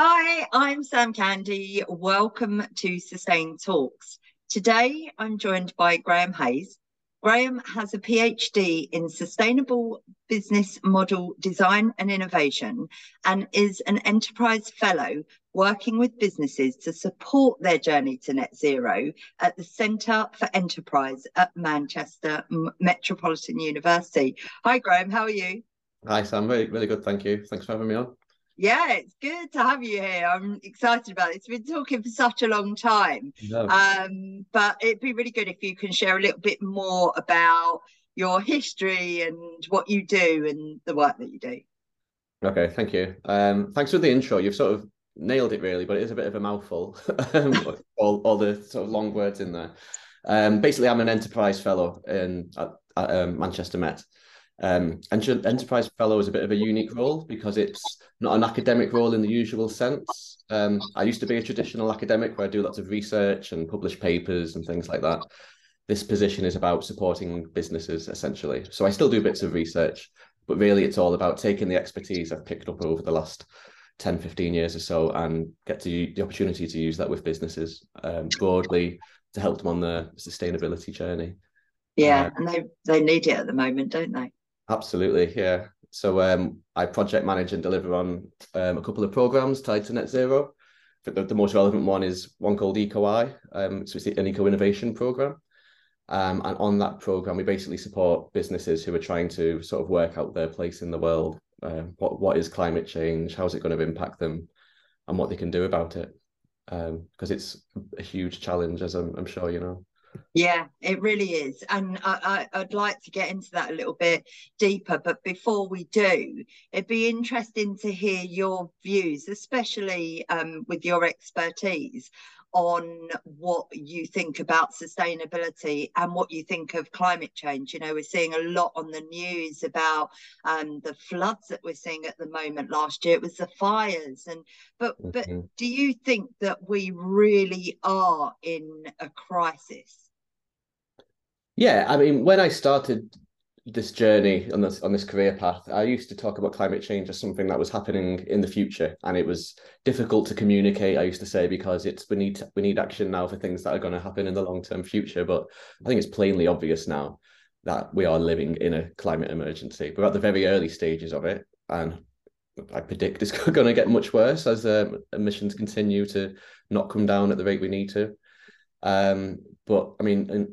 Hi, I'm Sam Candy. Welcome to Sustain Talks. Today I'm joined by Graeme Heyes. Graeme has a PhD in Sustainable Business Model Design and Innovation and is an Enterprise Fellow working with businesses to support their journey to net zero at the Centre for Enterprise at Manchester Metropolitan University. Hi, Graeme, how are you? Hi, Sam. Really, really good. Thank you. Thanks for having me on. Yeah, it's good to have you here. I'm excited about it. We've been talking for such a long time. No. Um, but it'd be really good if you can share a little bit more about your history and what you do and the work that you do. Okay, thank you. Um, thanks for the intro. You've sort of nailed it really, but it is a bit of a mouthful. Um, all, all the sort of long words in there. Um, basically, I'm an enterprise fellow in at, at um, Manchester Met. Um, and enterprise fellow is a bit of a unique role because it's not an academic role in the usual sense. Um, I used to be a traditional academic where I do lots of research and publish papers and things like that. This position is about supporting businesses essentially. So I still do bits of research, but really it's all about taking the expertise I've picked up over the last 10, 15 years or so and get to the opportunity to use that with businesses um, broadly to help them on their sustainability journey. Yeah, uh, and they they need it at the moment, don't they? Absolutely, yeah. So um, I project manage and deliver on um, a couple of programs tied to net zero. The, the most relevant one is one called Eco-I, um, so it's an eco innovation program. Um, and on that program, we basically support businesses who are trying to sort of work out their place in the world. Uh, what what is climate change? How is it going to impact them, and what they can do about it? Because um, it's a huge challenge, as I'm, I'm sure you know. Yeah, it really is. And I, would like to get into that a little bit deeper. But before we do, it'd be interesting to hear your views, especially um, with your expertise on what you think about sustainability and what you think of climate change. You know, we're seeing a lot on the news about um, the floods that we're seeing at the moment. Last year it was the fires, and but mm-hmm. but do you think that we really are in a crisis? Yeah, I mean, when I started this journey on this on this career path, I used to talk about climate change as something that was happening in the future, and it was difficult to communicate. I used to say because it's we need we need action now for things that are going to happen in the long term future. But I think it's plainly obvious now that we are living in a climate emergency. We're at the very early stages of it, and I predict it's going to get much worse as um, emissions continue to not come down at the rate we need to. Um, but I mean, and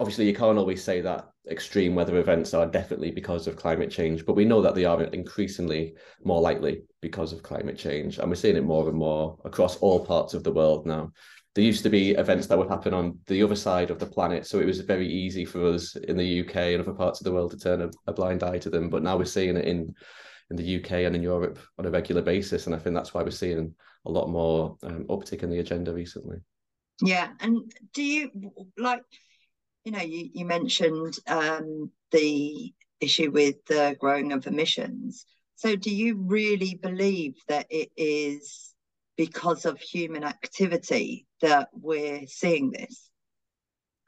obviously you can't always say that extreme weather events are definitely because of climate change, but we know that they are increasingly more likely because of climate change. And we're seeing it more and more across all parts of the world now. There used to be events that would happen on the other side of the planet. So it was very easy for us in the UK and other parts of the world to turn a, a blind eye to them. But now we're seeing it in in the UK and in Europe on a regular basis. And I think that's why we're seeing a lot more um, uptick in the agenda recently. Yeah. And do you like you know, you, you mentioned um, the issue with the growing of emissions. So, do you really believe that it is because of human activity that we're seeing this?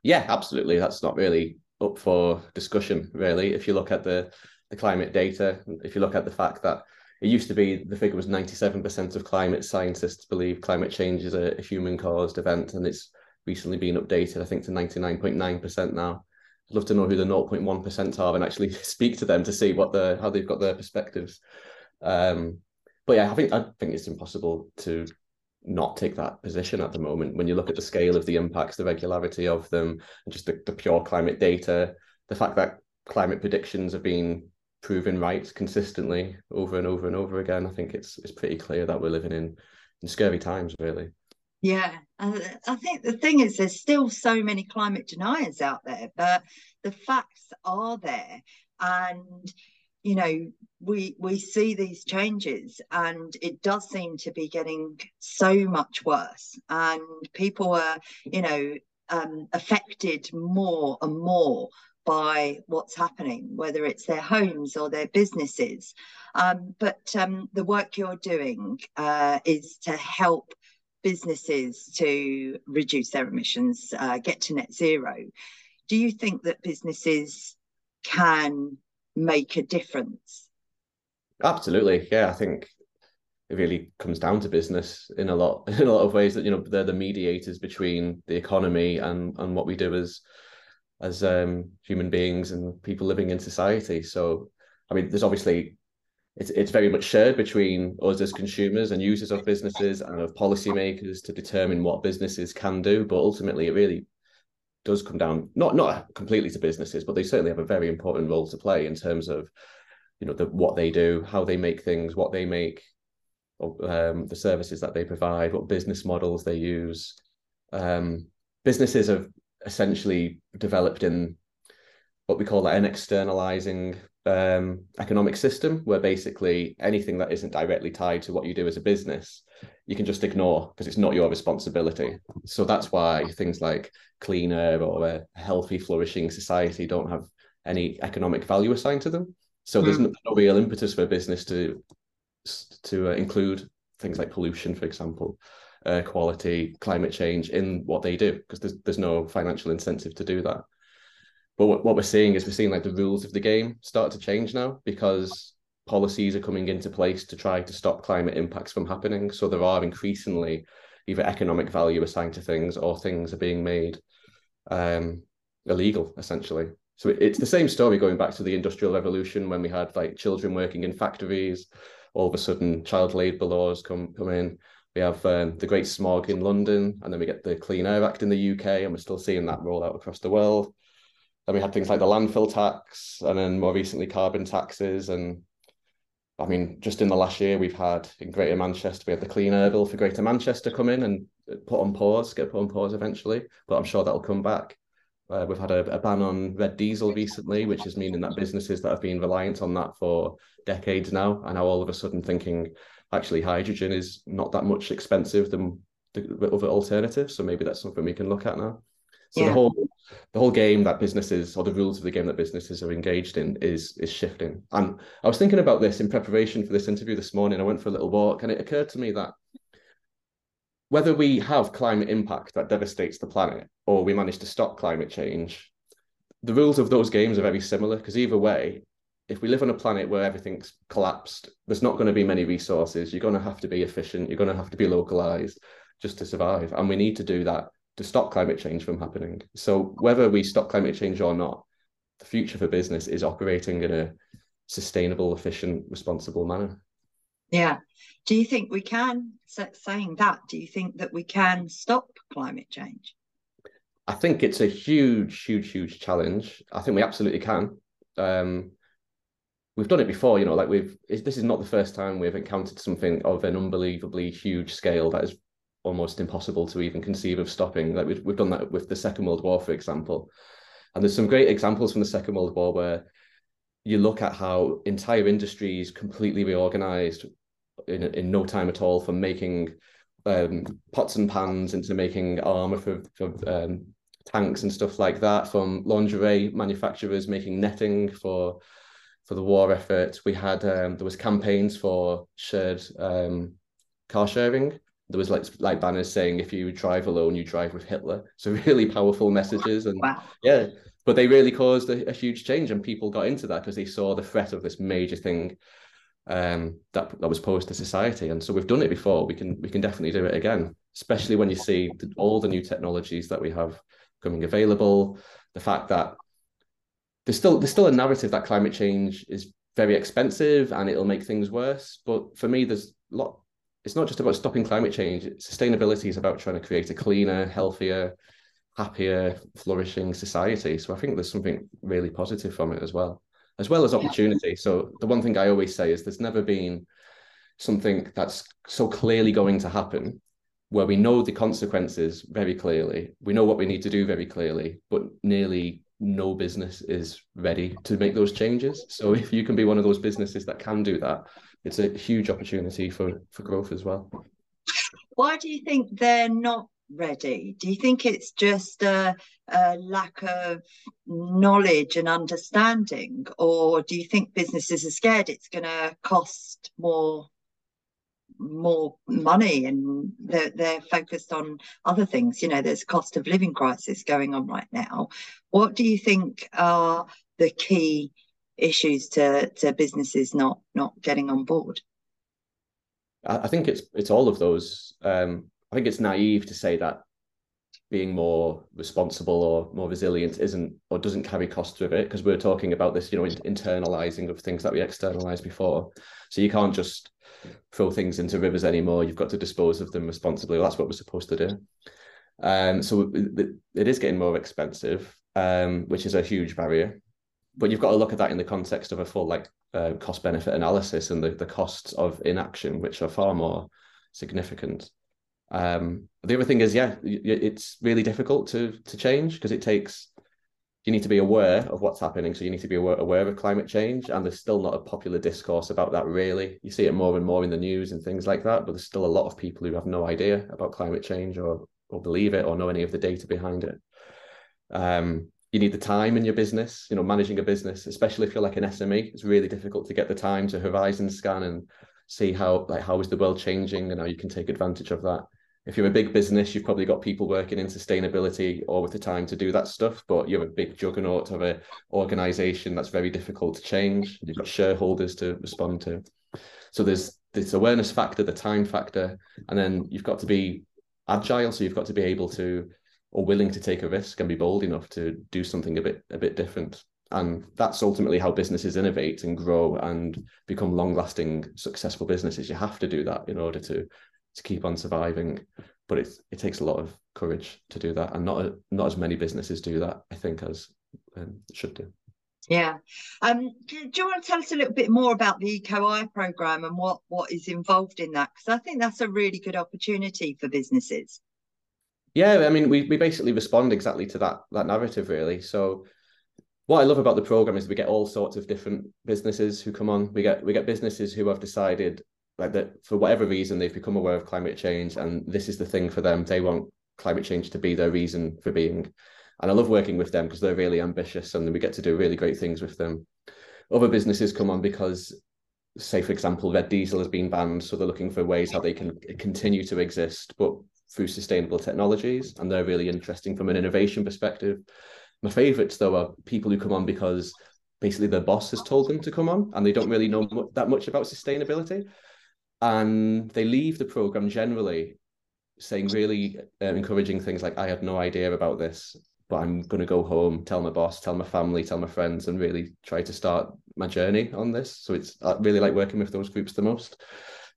Yeah, absolutely. That's not really up for discussion, really. If you look at the, the climate data, if you look at the fact that it used to be the figure was 97% of climate scientists believe climate change is a, a human caused event, and it's recently been updated, I think, to 99.9% now. I'd love to know who the 0.1% are and actually speak to them to see what the how they've got their perspectives. Um, but yeah, I think I think it's impossible to not take that position at the moment when you look at the scale of the impacts, the regularity of them, and just the, the pure climate data, the fact that climate predictions have been proven right consistently over and over and over again. I think it's it's pretty clear that we're living in in scary times, really. Yeah, I think the thing is, there's still so many climate deniers out there, but the facts are there, and you know we we see these changes, and it does seem to be getting so much worse, and people are you know um, affected more and more by what's happening, whether it's their homes or their businesses. Um, but um, the work you're doing uh, is to help businesses to reduce their emissions, uh, get to net zero. Do you think that businesses can make a difference? Absolutely, yeah. I think it really comes down to business in a lot in a lot of ways that you know they're the mediators between the economy and and what we do as as um, human beings and people living in society. So, I mean, there's obviously it's it's very much shared between us as consumers and users of businesses and of policymakers to determine what businesses can do. But ultimately, it really does come down not not completely to businesses, but they certainly have a very important role to play in terms of you know the what they do, how they make things, what they make, um, the services that they provide, what business models they use. Um, businesses have essentially developed in what we call an externalizing um, economic system, where basically anything that isn't directly tied to what you do as a business, you can just ignore because it's not your responsibility. So that's why things like cleaner or a healthy, flourishing society don't have any economic value assigned to them. So there's hmm. no, no real impetus for a business to to uh, include things like pollution, for example, air quality, climate change in what they do because there's there's no financial incentive to do that. But what, what we're seeing is we're seeing like the rules of the game start to change now because policies are coming into place to try to stop climate impacts from happening. So there are increasingly either economic value assigned to things or things are being made um, illegal essentially. So it's the same story going back to the industrial revolution when we had like children working in factories. All of a sudden, child labour laws come come in. We have um, the Great Smog in London, and then we get the Clean Air Act in the UK, and we're still seeing that roll out across the world. Then we had things like the landfill tax, and then more recently carbon taxes. And I mean, just in the last year, we've had in Greater Manchester, we had the Clean Air Bill for Greater Manchester come in and put on pause, get put on pause eventually, but I'm sure that'll come back. Uh, we've had a, a, ban on red diesel recently, which is meaning that businesses that have been reliant on that for decades now are now all of a sudden thinking actually hydrogen is not that much expensive than the, the other alternatives. So maybe that's something we can look at now. So yeah. the whole the whole game that businesses or the rules of the game that businesses are engaged in is is shifting. And I was thinking about this in preparation for this interview this morning. I went for a little walk and it occurred to me that whether we have climate impact that devastates the planet or we manage to stop climate change, the rules of those games are very similar because either way, if we live on a planet where everything's collapsed, there's not going to be many resources. You're going to have to be efficient. You're going to have to be localized just to survive. And we need to do that to stop climate change from happening. So whether we stop climate change or not, the future for business is operating in a sustainable, efficient, responsible manner. Yeah. Do you think we can, saying that, do you think that we can stop climate change? I think it's a huge, huge, huge challenge. I think we absolutely can. Um, we've done it before, you know, like we've, this is not the first time we've encountered something of an unbelievably huge scale that is almost impossible to even conceive of stopping. Like we've, we've done that with the Second World War, for example. And there's some great examples from the Second World War where you look at how entire industries completely reorganized in, in no time at all from making um, pots and pans into making armor for, for um, tanks and stuff like that, from lingerie manufacturers making netting for for the war effort. We had um, there was campaigns for shared um, car sharing. There was like like banners saying if you drive alone, you drive with Hitler. So really powerful messages and wow. yeah, but they really caused a, a huge change and people got into that because they saw the threat of this major thing um, that that was posed to society. And so we've done it before. We can we can definitely do it again, especially when you see the, all the new technologies that we have coming available. The fact that there's still there's still a narrative that climate change is very expensive and it'll make things worse. But for me, there's a lot. It's not just about stopping climate change. Sustainability is about trying to create a cleaner, healthier, happier, flourishing society. So I think there's something really positive from it as well, as well as opportunity. So the one thing I always say is there's never been something that's so clearly going to happen where we know the consequences very clearly. We know what we need to do very clearly, but nearly no business is ready to make those changes. So if you can be one of those businesses that can do that, it's a huge opportunity for for growth as well. Why do you think they're not ready? Do you think it's just a, a lack of knowledge and understanding, or do you think businesses are scared it's going to cost more more money and they're, they're focused on other things you know there's cost of living crisis going on right now what do you think are the key issues to to businesses not not getting on board? I, think it's it's all of those. Um, I think it's naive to say that being more responsible or more resilient isn't or doesn't carry costs with it because we're talking about this you know internalizing of things that we externalized before. So you can't just throw things into rivers anymore you've got to dispose of them responsibly. Well, that's what we're supposed to do. Um, so it, it is getting more expensive um, which is a huge barrier but you've got to look at that in the context of a full like uh, cost benefit analysis and the, the costs of inaction which are far more significant um, the other thing is, yeah, it's really difficult to to change because it takes you need to be aware of what's happening. So you need to be aware, aware of climate change, and there's still not a popular discourse about that. Really, you see it more and more in the news and things like that. But there's still a lot of people who have no idea about climate change or or believe it or know any of the data behind it. Um, you need the time in your business. You know, managing a business, especially if you're like an SME, it's really difficult to get the time to horizon scan and see how like how is the world changing and how you can take advantage of that if you're a big business, you've probably got people working in sustainability or with the time to do that stuff. But you're a big juggernaut of a organization that's very difficult to change. You've got shareholders to respond to. So there's this awareness factor, the time factor, and then you've got to be agile. So you've got to be able to or willing to take a risk and be bold enough to do something a bit a bit different. And that's ultimately how businesses innovate and grow and become long-lasting, successful businesses. You have to do that in order to to keep on surviving. But it it takes a lot of courage to do that, and not a, not as many businesses do that. I think as um, should do. Yeah. Um, do, you want to tell us a little bit more about the Eco-I program and what what is involved in that? Because I think that's a really good opportunity for businesses. Yeah, I mean, we we basically respond exactly to that that narrative, really. So what I love about the program is we get all sorts of different businesses who come on. We get we get businesses who have decided like that for whatever reason they've become aware of climate change and this is the thing for them they want climate change to be their reason for being and i love working with them because they're really ambitious and we get to do really great things with them other businesses come on because say for example red diesel has been banned so they're looking for ways how they can continue to exist but through sustainable technologies and they're really interesting from an innovation perspective. My favorites though are people who come on because basically their boss has told them to come on and they don't really know that much about sustainability. And they leave the program generally saying really uh, encouraging things like i had no idea about this but i'm going to go home tell my boss tell my family tell my friends and really try to start my journey on this. So it's i really like working with those groups the most.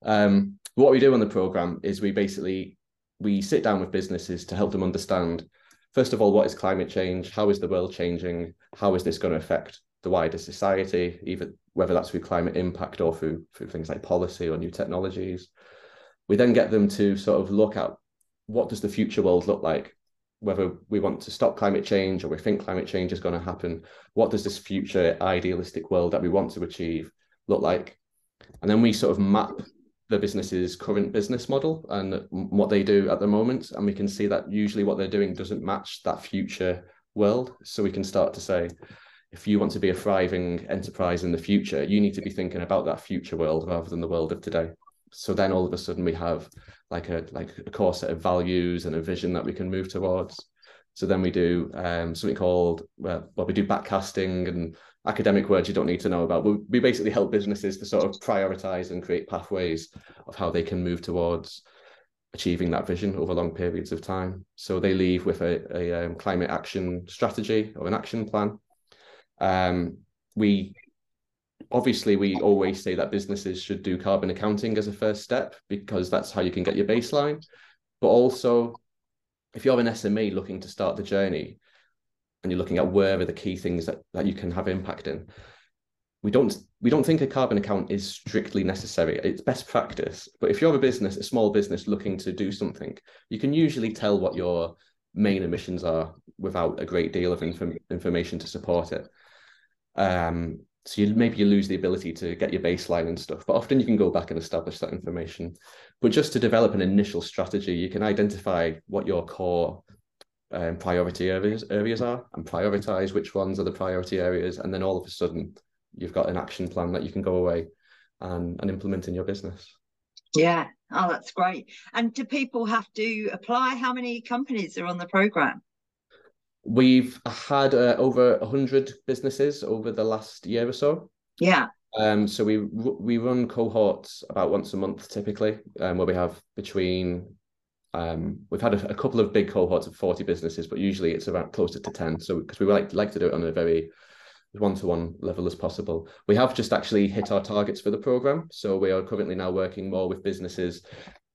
Um, what we do on the program is we basically we sit down with businesses to help them understand first of all what is climate change how is the world changing how is this going to affect the wider society, even whether that's through climate impact or through, through things like policy or new technologies. We then get them to sort of look at what does the future world look like, whether we want to stop climate change or we think climate change is going to happen. What does this future idealistic world that we want to achieve look like? And then we sort of map the business's current business model and what they do at the moment. And we can see that usually what they're doing doesn't match that future world. So we can start to say, if you want to be a thriving enterprise in the future, you need to be thinking about that future world rather than the world of today. So then all of a sudden we have like a like a core set of values and a vision that we can move towards. So then we do um, something called well, well, we do backcasting and academic words you don't need to know about. We, we basically help businesses to sort of prioritize and create pathways of how they can move towards achieving that vision over long periods of time. So they leave with a, a um, climate action strategy or an action plan um, we obviously we always say that businesses should do carbon accounting as a first step because that's how you can get your baseline. But also, if you're an SME looking to start the journey and you're looking at where are the key things that, that you can have impact in, we don't we don't think a carbon account is strictly necessary. It's best practice. But if you're a business, a small business looking to do something, you can usually tell what your main emissions are without a great deal of inf- information to support it. Um, so you maybe you lose the ability to get your baseline and stuff, but often you can go back and establish that information. But just to develop an initial strategy, you can identify what your core um, priority areas areas are and prioritize which ones are the priority areas, and then all of a sudden you've got an action plan that you can go away and, and implement in your business. Yeah. Oh, that's great. And do people have to apply? How many companies are on the program? We've had uh, over 100 businesses over the last year or so. Yeah. Um, so we we run cohorts about once a month typically, um, where we have between um, we've had a, a, couple of big cohorts of 40 businesses, but usually it's about closer to 10. So because we like like to do it on a very one-to-one level as possible. We have just actually hit our targets for the program. So we are currently now working more with businesses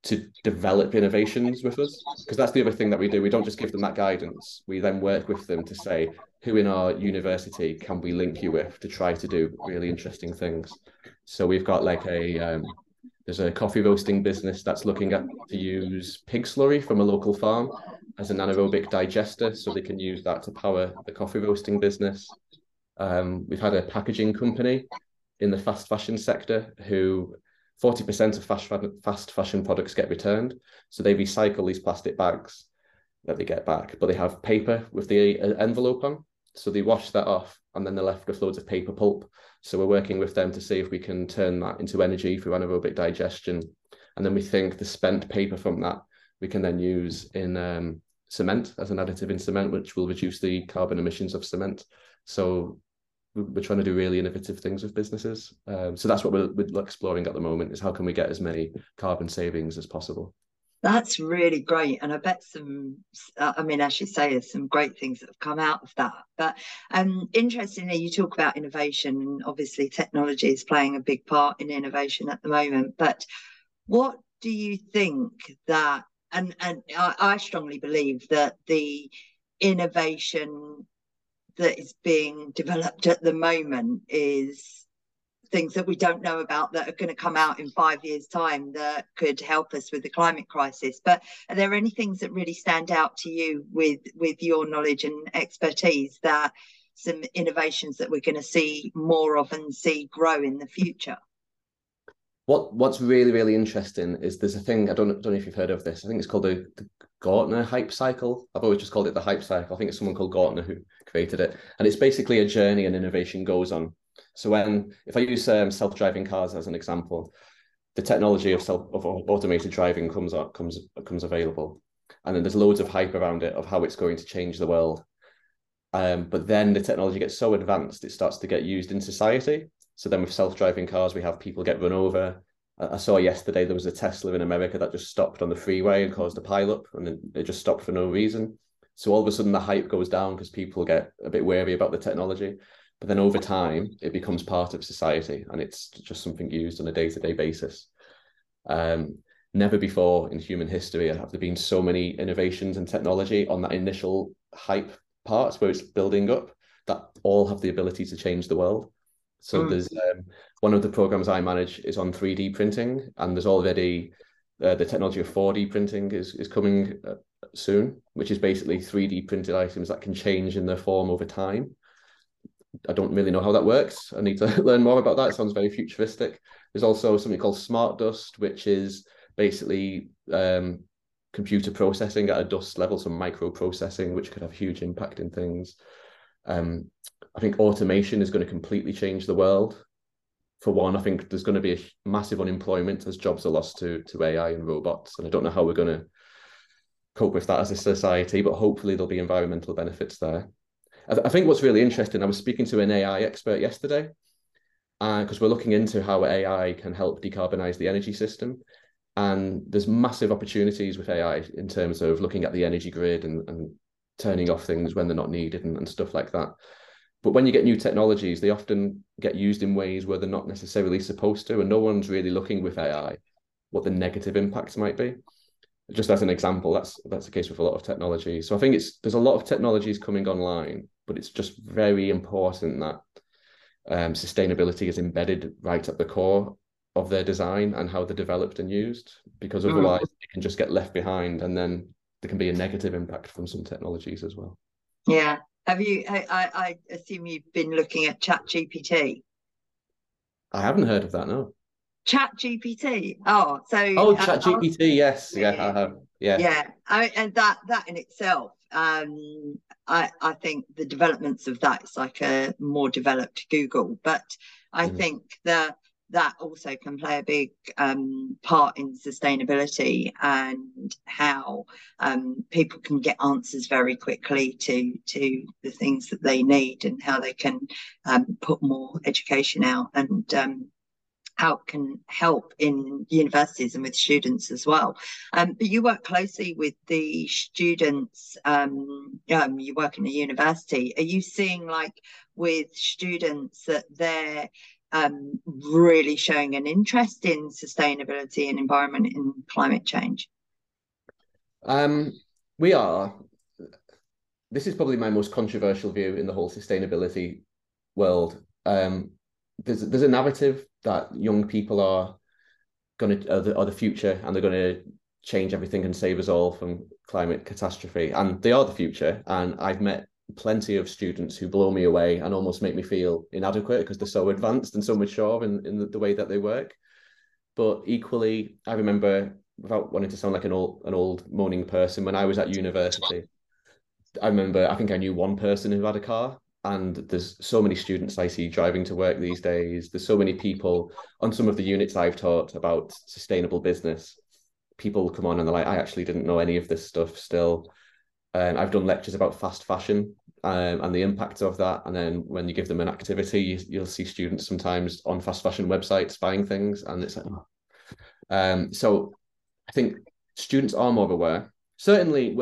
to develop innovations with us because that's the other thing that we do we don't just give them that guidance we then work with them to say who in our university can we link you with to try to do really interesting things so we've got like a um, there's a coffee roasting business that's looking at to use pig slurry from a local farm as an anaerobic digester so they can use that to power the coffee roasting business um, we've had a packaging company in the fast fashion sector who 40% of fast, fast fashion products get returned. So they recycle these plastic bags that they get back, but they have paper with the uh, envelope on. So they wash that off and then they're left with loads of paper pulp. So we're working with them to see if we can turn that into energy through anaerobic digestion. And then we think the spent paper from that we can then use in um, cement as an additive in cement, which will reduce the carbon emissions of cement. So we're trying to do really innovative things with businesses. Um, so that's what we're, we're exploring at the moment is how can we get as many carbon savings as possible. That's really great, and I bet some. Uh, I mean, as you say, there's some great things that have come out of that. But um, interestingly, you talk about innovation, and obviously, technology is playing a big part in innovation at the moment. But what do you think that? And and I, I strongly believe that the innovation that is being developed at the moment is things that we don't know about that are going to come out in five years time that could help us with the climate crisis but are there any things that really stand out to you with with your knowledge and expertise that some innovations that we're going to see more of and see grow in the future what what's really really interesting is there's a thing I don't, don't know if you've heard of this. I think it's called the, the Gartner hype cycle. I've always just called it the hype cycle. I think it's someone called Gartner who created it, and it's basically a journey and innovation goes on. So when if I use um, self driving cars as an example, the technology of self of automated driving comes up comes comes available, and then there's loads of hype around it of how it's going to change the world. Um, but then the technology gets so advanced, it starts to get used in society. So then with self-driving cars, we have people get run over. I saw yesterday there was a Tesla in America that just stopped on the freeway and caused a pileup, and it just stopped for no reason. So all of a sudden the hype goes down because people get a bit wary about the technology. But then over time, it becomes part of society, and it's just something used on a day-to-day basis. Um, never before in human history have there been so many innovations and technology on that initial hype part where it's building up that all have the ability to change the world. So mm. there's um, one of the programs I manage is on 3D printing, and there's already uh, the technology of 4D printing is is coming uh, soon, which is basically 3D printed items that can change in their form over time. I don't really know how that works. I need to learn more about that. It sounds very futuristic. There's also something called smart dust, which is basically um, computer processing at a dust level, some micro processing, which could have huge impact in things. Um, I think automation is going to completely change the world. For one, I think there's going to be a massive unemployment as jobs are lost to to AI and robots, and I don't know how we're going to cope with that as a society, but hopefully there'll be environmental benefits there. I, th- I think what's really interesting, I was speaking to an AI expert yesterday, because uh, we're looking into how AI can help decarbonize the energy system. And there's massive opportunities with AI in terms of looking at the energy grid and, and turning off things when they're not needed and, and stuff like that. But when you get new technologies, they often get used in ways where they're not necessarily supposed to, and no one's really looking with AI what the negative impacts might be. Just as an example, that's that's the case with a lot of technology. So I think it's there's a lot of technologies coming online, but it's just very important that um, sustainability is embedded right at the core of their design and how they're developed and used, because mm. otherwise mm. they can just get left behind, and then there can be a negative impact from some technologies as well. Yeah, have you? I, I assume you've been looking at Chat GPT. I haven't heard of that. No. Chat GPT. Oh, so oh, Chat GPT. Yes, yeah, I have. Yeah, yeah. I and that that in itself, um, I I think the developments of that is like a more developed Google, but I mm. think that that also can play a big um, part in sustainability and how um, people can get answers very quickly to to the things that they need and how they can um, put more education out and um, how it can help in universities and with students as well. Um, but you work closely with the students. Um, um, you work in a university. Are you seeing like with students that they're um, really showing an interest in sustainability and environment and climate change? Um, we are. This is probably my most controversial view in the whole sustainability world. Um, there's there's a narrative that young people are going to are the, are the future and they're going to change everything and save us all from climate catastrophe. And they are the future and i've met plenty of students who blow me away and almost make me feel inadequate because they're so advanced and so mature in, in the, the way that they work. But equally i remember without wanting to sound like an old an old moaning person when i was at university i remember i think i knew one person who had a car and there's so many students I see driving to work these days. There's so many people on some of the units I've taught about sustainable business. People come on and they're like, I actually didn't know any of this stuff still. Um, I've done lectures about fast fashion um, and the impact of that. And then when you give them an activity, you, will see students sometimes on fast fashion websites buying things, and it's like, oh. um, so I think students are more aware. Certainly,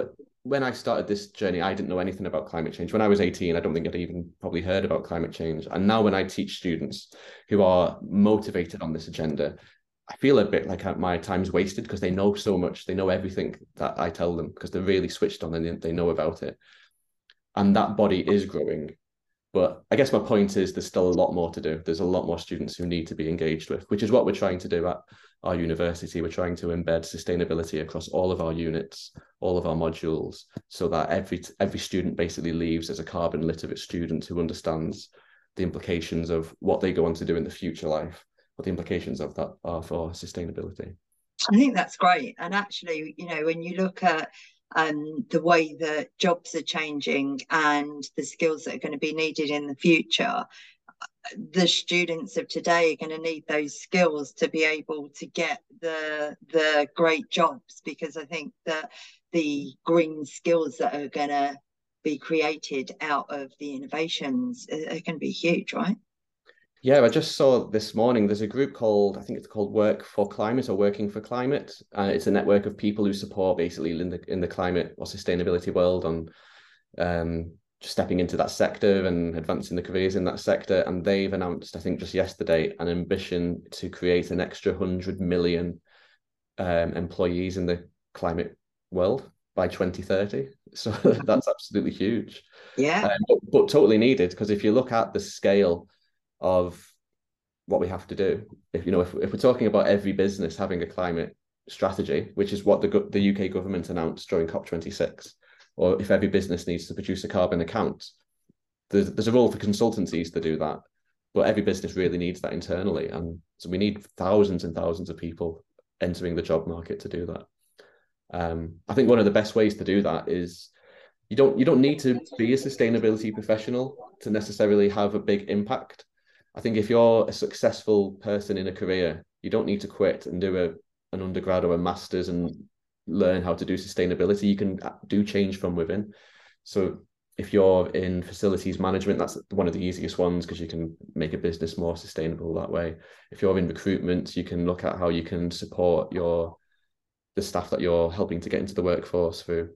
when I started this journey, I didn't know anything about climate change. When I was 18, I don't think I'd even probably heard about climate change. And now, when I teach students who are motivated on this agenda, I feel a bit like my time's wasted because they know so much. They know everything that I tell them because they're really switched on and they know about it. And that body is growing. But I guess my point is there's still a lot more to do. There's a lot more students who need to be engaged with, which is what we're trying to do at our university. We're trying to embed sustainability across all of our units, all of our modules, so that every every student basically leaves as a carbon literate student who understands the implications of what they go on to do in the future life, what the implications of that are for sustainability. I think that's great. And actually, you know, when you look at um, the way that jobs are changing and the skills that are going to be needed in the future, the students of today are going to need those skills to be able to get the the great jobs because I think that the green skills that are going to be created out of the innovations are, are going to be huge, right? Yeah, I just saw this morning there's a group called, I think it's called Work for Climate or Working for Climate. And it's a network of people who support basically in the in the climate or sustainability world on um, stepping into that sector and advancing the careers in that sector. And they've announced, I think just yesterday, an ambition to create an extra 100 million um, employees in the climate world by 2030. So that's absolutely huge. Yeah. Um, but, but totally needed because if you look at the scale of what we have to do, if you know, if, if we're talking about every business having a climate strategy, which is what the, the UK government announced during COP26, or if every business needs to produce a carbon account, there's, there's a role for consultancies to do that. But every business really needs that internally. And so we need thousands and thousands of people entering the job market to do that. Um, I think one of the best ways to do that is you don't you don't need to be a sustainability professional to necessarily have a big impact. I think if you're a successful person in a career, you don't need to quit and do a an undergrad or a master's and learn how to do sustainability, you can uh, do change from within. So if you're in facilities management, that's one of the easiest ones because you can make a business more sustainable that way. If you're in recruitment, you can look at how you can support your the staff that you're helping to get into the workforce through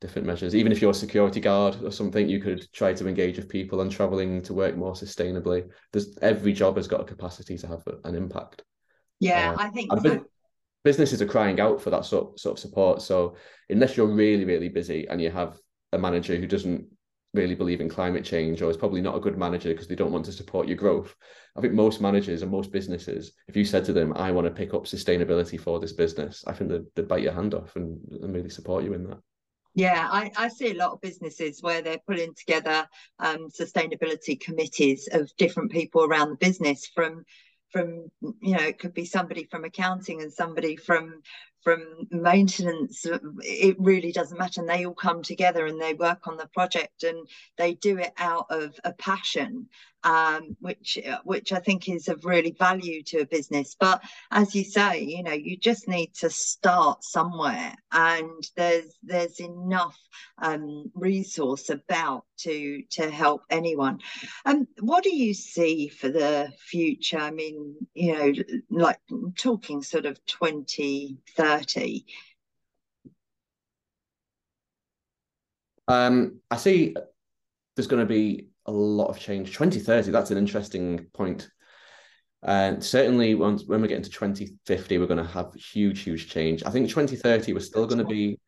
different measures. Even if you're a security guard or something, you could try to engage with people and traveling to work more sustainably. There's every job has got a capacity to have an impact. Yeah, uh, I think businesses are crying out for that sort, sort of support. So unless you're really, really busy and you have a manager who doesn't really believe in climate change or is probably not a good manager because they don't want to support your growth. I think most managers and most businesses, if you said to them, I want to pick up sustainability for this business, I think they'd, they'd bite your hand off and, and really support you in that. Yeah, I, I, see a lot of businesses where they're putting together um, sustainability committees of different people around the business from from you know it could be somebody from accounting and somebody from from maintenance it really doesn't matter and they all come together and they work on the project and they do it out of a passion um, which which I think is of really value to a business. But as you say, you know, you just need to start somewhere, and there's there's enough um, resource about to to help anyone. Um, what do you see for the future? I mean, you know, like talking sort of 2030. Um, I see there's going to be a lot of change. 2030, that's an interesting point. And certainly once when we get into 2050, we're going to have huge, huge change. I think 2030, we're still going to be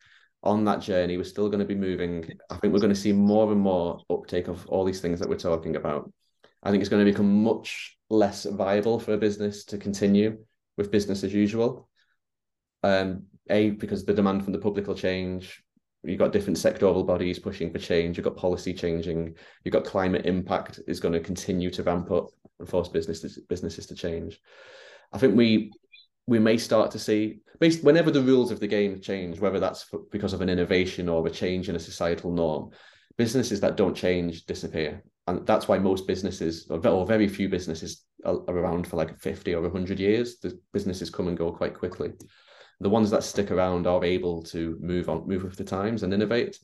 on that journey. We're still going to be moving. I think we're going to see more and more uptake of all these things that we're talking about. I think it's going to become much less viable for a business to continue with business as usual. Um, a because the demand from the public will change. You've got different sectoral bodies pushing for change. You've got policy changing. You've got climate impact is going to continue to ramp up and force businesses businesses to change. I think we we may start to see based whenever the rules of the game change whether that's for, because of an innovation or a change in a societal norm businesses that don't change disappear. And that's why most businesses or very few businesses are around for like 50 or 100 years. The businesses come and go quite quickly the ones that stick around are able to move on, move with the times and innovate.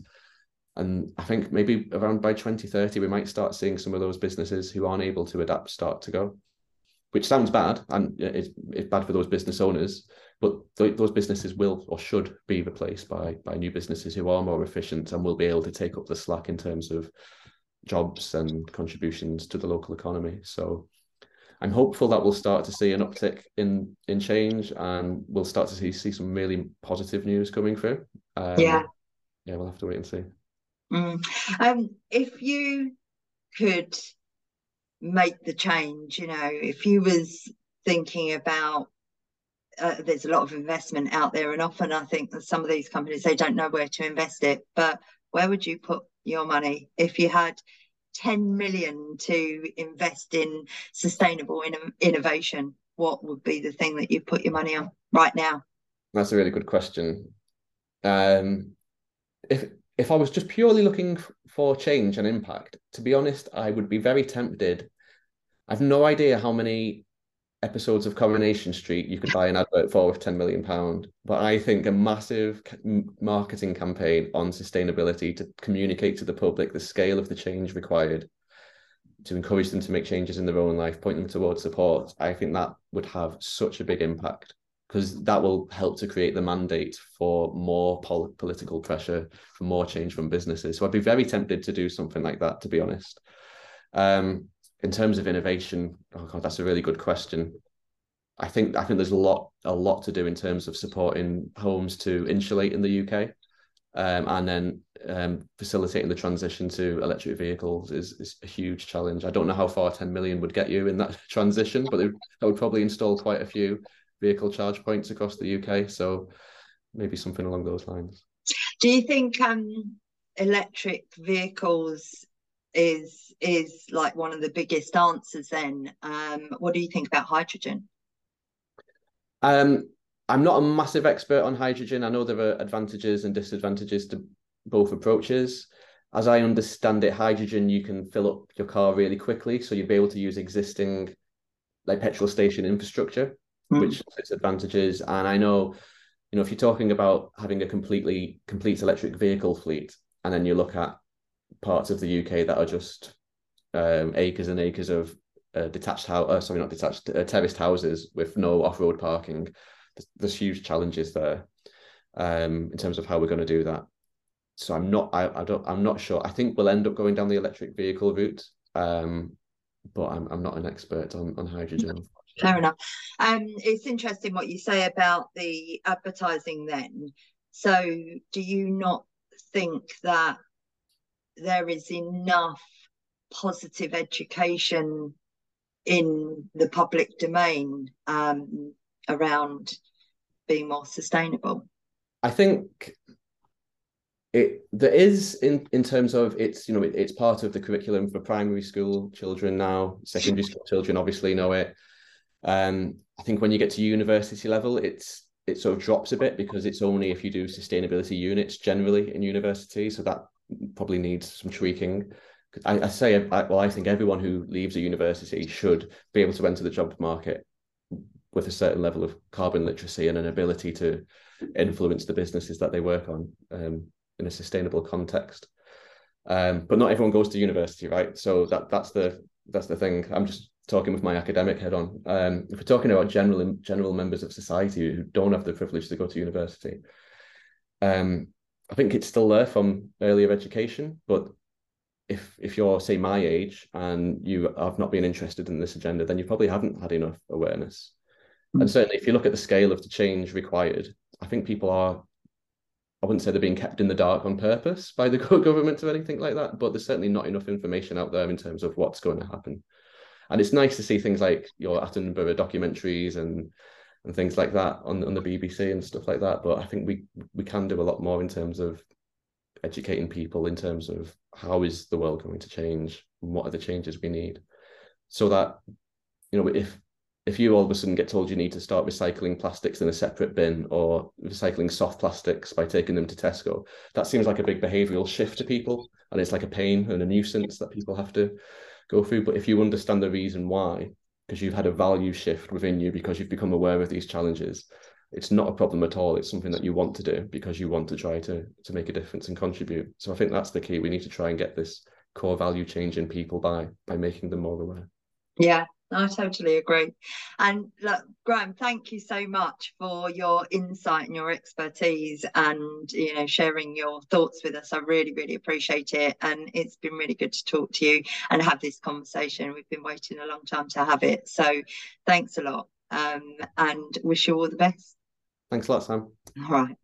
And I think maybe around by 2030, we might start seeing some of those businesses who aren't able to adapt start to go, which sounds bad and it's, it's bad for those business owners. But th- those businesses will or should be replaced by by new businesses who are more efficient and will be able to take up the slack in terms of jobs and contributions to the local economy. So I'm hopeful that we'll start to see an uptick in in change, and we'll start to see see some really positive news coming through. Um, yeah, yeah, we'll have to wait and see. Mm. Um, if you could make the change, you know, if you was thinking about uh, there's a lot of investment out there, and often I think that some of these companies they don't know where to invest it. But where would you put your money if you had 10 million to invest in sustainable in- innovation, what would be the thing that you put your money on right now? That's a really good question. Um, if if I was just purely looking for change and impact, to be honest, I would be very tempted. I've no idea how many episodes of Coronation Street you could buy an advert for with 10 million pound. But I think a massive marketing campaign on sustainability to communicate to the public the scale of the change required to encourage them to make changes in their own life, point them towards support. I think that would have such a big impact because that will help to create the mandate for more pol- political pressure, for more change from businesses. So I'd be very tempted to do something like that, to be honest. Um, in terms of innovation, oh god, that's a really good question. I think I think there's a lot a lot to do in terms of supporting homes to insulate in the UK, um, and then um, facilitating the transition to electric vehicles is, is a huge challenge. I don't know how far 10 million would get you in that transition, but that would probably install quite a few vehicle charge points across the UK. So maybe something along those lines. Do you think um, electric vehicles is is like one of the biggest answers then. Um, what do you think about hydrogen? Um, i'm not a massive expert on hydrogen. I know there are advantages and disadvantages to both approaches. As i understand it hydrogen you can fill up your car really quickly so you'd be able to use existing like petrol station infrastructure mm. which has its advantages. And i know you know if you're talking about having a completely complete electric vehicle fleet and then you look at parts of the UK that are just um, acres and acres of uh, detached house, uh, sorry, not detached, uh, terraced houses with no off-road parking. There's, there's huge challenges there um, in terms of how we're going to do that. So I'm not, I, I don't, I'm not sure. I think we'll end up going down the electric vehicle route, um, but I'm, I'm not an expert on, on hydrogen. Fair enough. Um, it's interesting what you say about the advertising. Then, so do you not think that there is enough positive education in the public domain um, around being more sustainable? I think it there is in in terms of it's you know it, it's part of the curriculum for primary school children now. Secondary school children obviously know it. Um, I think when you get to university level, it's it sort of drops a bit because it's only if you do sustainability units generally in university. So that probably needs some tweaking. I, I say, I, well, I think everyone who leaves a university should be able to enter the job market with a certain level of carbon literacy and an ability to influence the businesses that they work on um, in a sustainable context. Um, but not everyone goes to university, right? So that that's the that's the thing. I'm just talking with my academic head on. Um, if we're talking about general general members of society who don't have the privilege to go to university, um, I think it's still there from earlier education. But if if you're say my age and you have not been interested in this agenda, then you probably haven't had enough awareness. Mm-hmm. And certainly, if you look at the scale of the change required, I think people are I wouldn't say they're being kept in the dark on purpose by the government or anything like that, but there's certainly not enough information out there in terms of what's going to happen. And it's nice to see things like your Attenborough documentaries and and things like that on, on the BBC and stuff like that. But I think we we can do a lot more in terms of educating people in terms of how is the world going to change what are the changes we need. So that, you know, if if you all of a sudden get told you need to start recycling plastics in a separate bin or recycling soft plastics by taking them to Tesco, that seems like a big behavioral shift to people. And it's like a pain and a nuisance that people have to go through. But if you understand the reason why, because you've had a value shift within you, because you've become aware of these challenges, it's not a problem at all. It's something that you want to do because you want to try to, to make a difference and contribute. So I think that's the key. We need to try and get this core value change in people by by making them more aware. Yeah, I totally agree. And look, Graeme, thank you so much for your insight and your expertise and you know sharing your thoughts with us. I really, really appreciate it. And it's been really good to talk to you and have this conversation. We've been waiting a long time to have it. So thanks a lot. Um, and wish you all the best. Thanks a lot, Sam. All right.